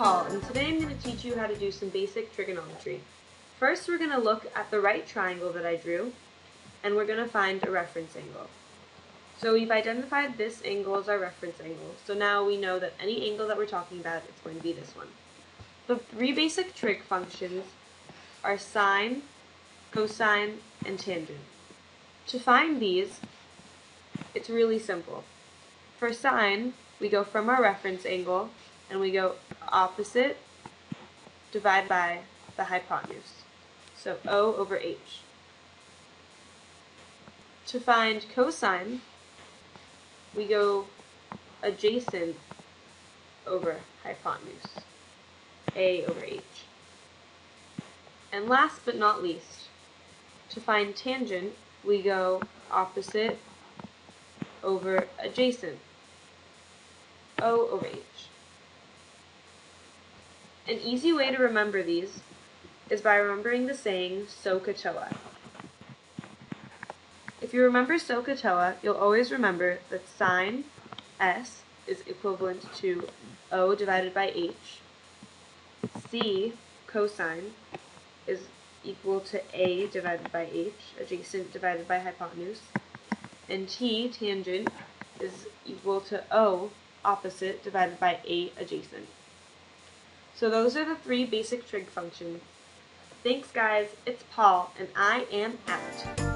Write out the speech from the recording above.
Paul, and today I'm going to teach you how to do some basic trigonometry. First, we're going to look at the right triangle that I drew, and we're going to find a reference angle. So we've identified this angle as our reference angle, so now we know that any angle that we're talking about, it's going to be this one. The three basic trig functions are sine, cosine, and tangent. To find these, it's really simple. For sine, we go from our reference angle and we go opposite divided by the hypotenuse. So O over H. To find cosine, we go adjacent over hypotenuse, A over H. And last but not least, to find tangent, we go opposite over adjacent, O over H. An easy way to remember these is by remembering the saying SOHCAHTOA. If you remember SOHCAHTOA, you'll always remember that sine S is equivalent to O divided by H. C, cosine, is equal to A divided by H, adjacent divided by hypotenuse. And T, tangent, is equal to O, opposite, divided by A, adjacent. So those are the three basic trig functions. Thanks guys, it's Paul, and I am out.